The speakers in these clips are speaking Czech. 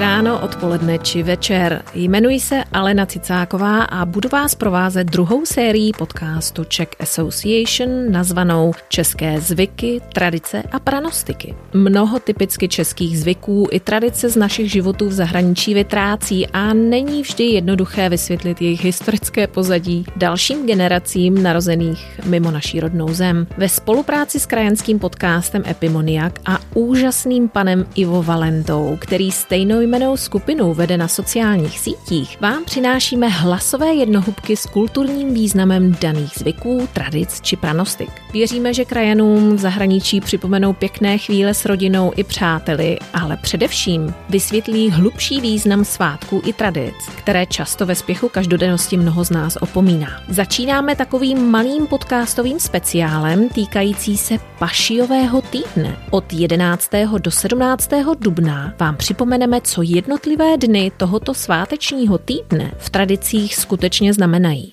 estará odpoledne či večer. Jmenuji se Alena Cicáková a budu vás provázet druhou sérií podcastu Czech Association nazvanou České zvyky, tradice a pranostiky. Mnoho typicky českých zvyků i tradice z našich životů v zahraničí vytrácí a není vždy jednoduché vysvětlit jejich historické pozadí dalším generacím narozených mimo naší rodnou zem. Ve spolupráci s krajanským podcastem Epimoniak a úžasným panem Ivo Valentou, který stejnojmenou skupinu vede na sociálních sítích, vám přinášíme hlasové jednohubky s kulturním významem daných zvyků, tradic či pranostik. Věříme, že krajanům v zahraničí připomenou pěkné chvíle s rodinou i přáteli, ale především vysvětlí hlubší význam svátků i tradic, které často ve spěchu každodennosti mnoho z nás opomíná. Začínáme takovým malým podcastovým speciálem týkající se Pašiového týdne. Od 11. do 17. dubna vám připomeneme, co jednotlivé dny tohoto svátečního týdne v tradicích skutečně znamenají.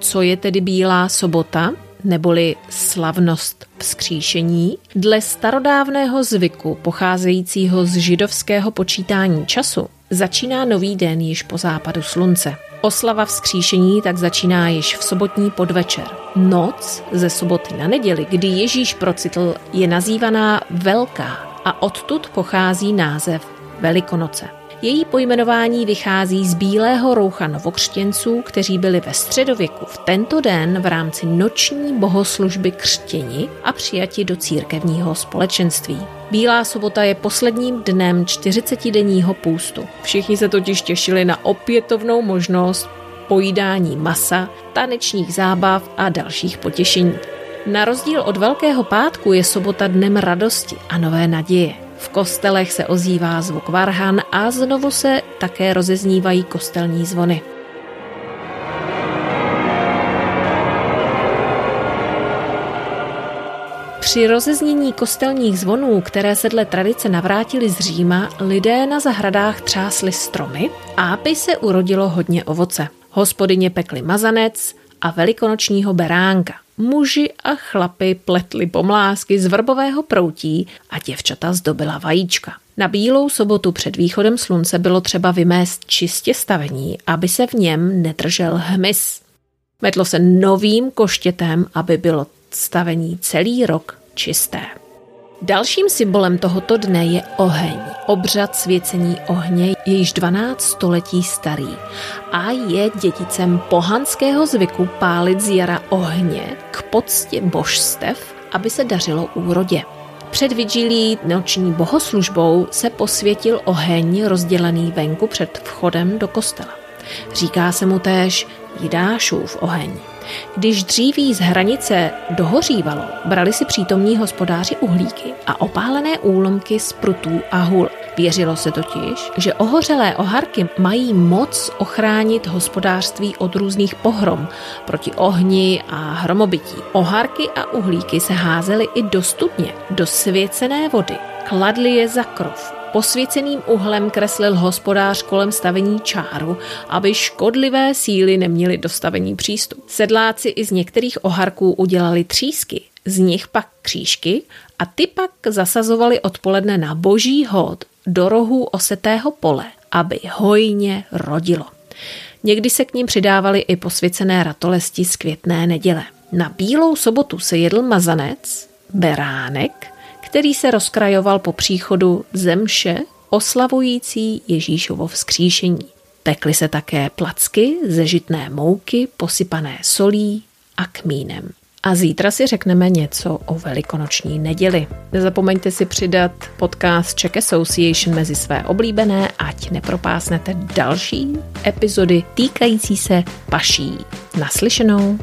Co je tedy Bílá sobota? neboli slavnost vzkříšení, dle starodávného zvyku pocházejícího z židovského počítání času, začíná nový den již po západu slunce. Oslava vzkříšení tak začíná již v sobotní podvečer. Noc ze soboty na neděli, kdy Ježíš procitl, je nazývaná Velká a odtud pochází název Velikonoce. Její pojmenování vychází z bílého roucha novokřtěnců, kteří byli ve středověku v tento den v rámci noční bohoslužby křtěni a přijati do církevního společenství. Bílá sobota je posledním dnem 40-denního půstu. Všichni se totiž těšili na opětovnou možnost pojídání masa, tanečních zábav a dalších potěšení. Na rozdíl od Velkého pátku je sobota dnem radosti a nové naděje. V kostelech se ozývá zvuk varhan a znovu se také rozeznívají kostelní zvony. Při rozeznění kostelních zvonů, které se dle tradice navrátili z Říma, lidé na zahradách třásli stromy a aby se urodilo hodně ovoce. Hospodyně pekli mazanec a velikonočního beránka. Muži a chlapy pletli pomlásky z vrbového proutí a děvčata zdobila vajíčka. Na bílou sobotu před východem slunce bylo třeba vymést čistě stavení, aby se v něm nedržel hmyz. Metlo se novým koštětem, aby bylo stavení celý rok čisté. Dalším symbolem tohoto dne je oheň. Obřad svěcení ohně je již 12 století starý a je dědicem pohanského zvyku pálit z jara ohně k poctě božstev, aby se dařilo úrodě. Před vigilí noční bohoslužbou se posvětil oheň rozdělený venku před vchodem do kostela. Říká se mu též Jidášův oheň. Když dříví z hranice dohořívalo, brali si přítomní hospodáři uhlíky a opálené úlomky z prutů a hul. Věřilo se totiž, že ohořelé oharky mají moc ochránit hospodářství od různých pohrom proti ohni a hromobytí. Oharky a uhlíky se házely i do studně, do svěcené vody. Kladli je za krov, Posvěceným uhlem kreslil hospodář kolem stavení čáru, aby škodlivé síly neměly dostavení přístup. Sedláci i z některých oharků udělali třísky, z nich pak křížky a ty pak zasazovali odpoledne na boží hod do rohu osetého pole, aby hojně rodilo. Někdy se k ním přidávali i posvěcené ratolesti z květné neděle. Na bílou sobotu se jedl mazanec, beránek, který se rozkrajoval po příchodu zemše oslavující Ježíšovo vzkříšení. Pekly se také placky ze žitné mouky posypané solí a kmínem. A zítra si řekneme něco o velikonoční neděli. Nezapomeňte si přidat podcast Czech Association mezi své oblíbené, ať nepropásnete další epizody týkající se paší. Naslyšenou.